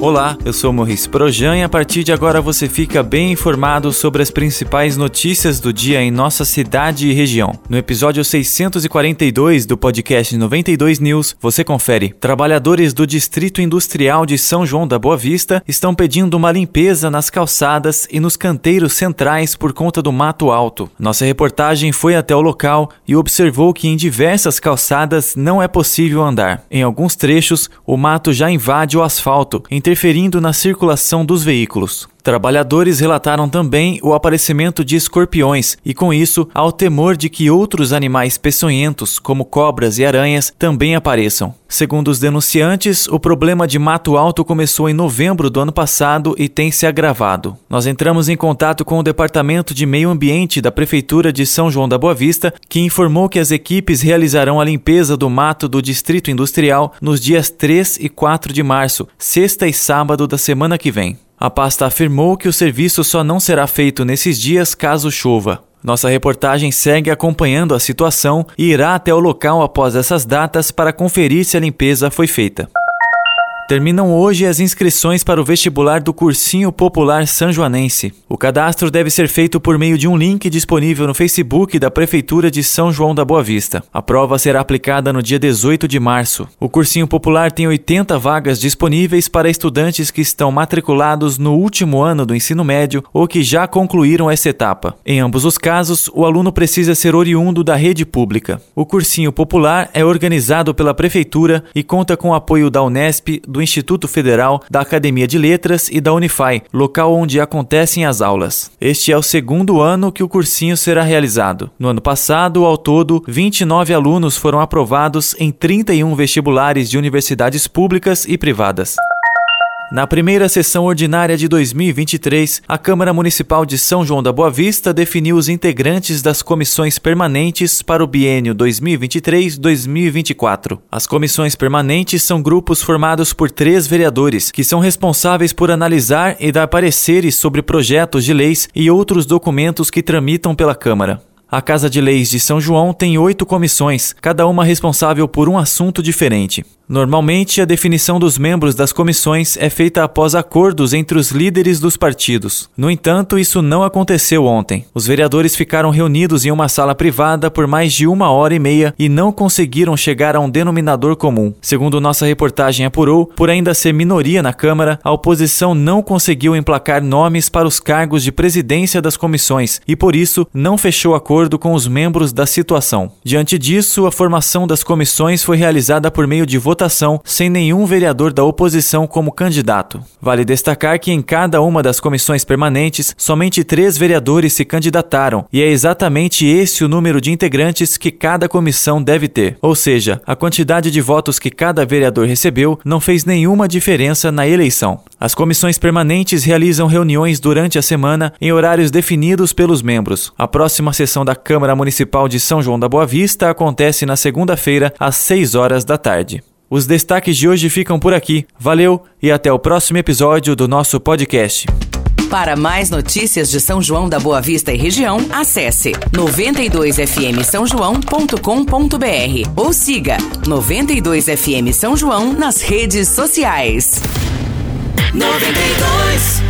Olá, eu sou Maurice Projan e a partir de agora você fica bem informado sobre as principais notícias do dia em nossa cidade e região. No episódio 642 do podcast 92 News, você confere. Trabalhadores do Distrito Industrial de São João da Boa Vista estão pedindo uma limpeza nas calçadas e nos canteiros centrais por conta do mato alto. Nossa reportagem foi até o local e observou que em diversas calçadas não é possível andar. Em alguns trechos, o mato já invade o asfalto, interferindo na circulação dos veículos. Trabalhadores relataram também o aparecimento de escorpiões e, com isso, ao temor de que outros animais peçonhentos, como cobras e aranhas, também apareçam. Segundo os denunciantes, o problema de mato alto começou em novembro do ano passado e tem se agravado. Nós entramos em contato com o Departamento de Meio Ambiente da Prefeitura de São João da Boa Vista, que informou que as equipes realizarão a limpeza do mato do Distrito Industrial nos dias 3 e 4 de março, sexta e sábado da semana que vem. A pasta afirmou que o serviço só não será feito nesses dias caso chova. Nossa reportagem segue acompanhando a situação e irá até o local após essas datas para conferir se a limpeza foi feita. Terminam hoje as inscrições para o vestibular do Cursinho Popular Sanjoanense. O cadastro deve ser feito por meio de um link disponível no Facebook da Prefeitura de São João da Boa Vista. A prova será aplicada no dia 18 de março. O Cursinho Popular tem 80 vagas disponíveis para estudantes que estão matriculados no último ano do ensino médio ou que já concluíram essa etapa. Em ambos os casos, o aluno precisa ser oriundo da rede pública. O Cursinho Popular é organizado pela Prefeitura e conta com o apoio da Unesp, do do Instituto Federal, da Academia de Letras e da Unify, local onde acontecem as aulas. Este é o segundo ano que o cursinho será realizado. No ano passado, ao todo, 29 alunos foram aprovados em 31 vestibulares de universidades públicas e privadas. Na primeira sessão ordinária de 2023, a Câmara Municipal de São João da Boa Vista definiu os integrantes das comissões permanentes para o biênio 2023-2024. As comissões permanentes são grupos formados por três vereadores, que são responsáveis por analisar e dar pareceres sobre projetos de leis e outros documentos que tramitam pela Câmara. A Casa de Leis de São João tem oito comissões, cada uma responsável por um assunto diferente. Normalmente, a definição dos membros das comissões é feita após acordos entre os líderes dos partidos. No entanto, isso não aconteceu ontem. Os vereadores ficaram reunidos em uma sala privada por mais de uma hora e meia e não conseguiram chegar a um denominador comum. Segundo nossa reportagem apurou, por ainda ser minoria na Câmara, a oposição não conseguiu emplacar nomes para os cargos de presidência das comissões e, por isso, não fechou acordo com os membros da situação. Diante disso, a formação das comissões foi realizada por meio de votação votação sem nenhum vereador da oposição como candidato. Vale destacar que em cada uma das comissões permanentes, somente três vereadores se candidataram, e é exatamente esse o número de integrantes que cada comissão deve ter. Ou seja, a quantidade de votos que cada vereador recebeu não fez nenhuma diferença na eleição. As comissões permanentes realizam reuniões durante a semana em horários definidos pelos membros. A próxima sessão da Câmara Municipal de São João da Boa Vista acontece na segunda-feira, às 6 horas da tarde. Os destaques de hoje ficam por aqui. Valeu e até o próximo episódio do nosso podcast. Para mais notícias de São João da Boa Vista e região, acesse 92fm São João.com.br ou siga 92fm São João nas redes sociais. 92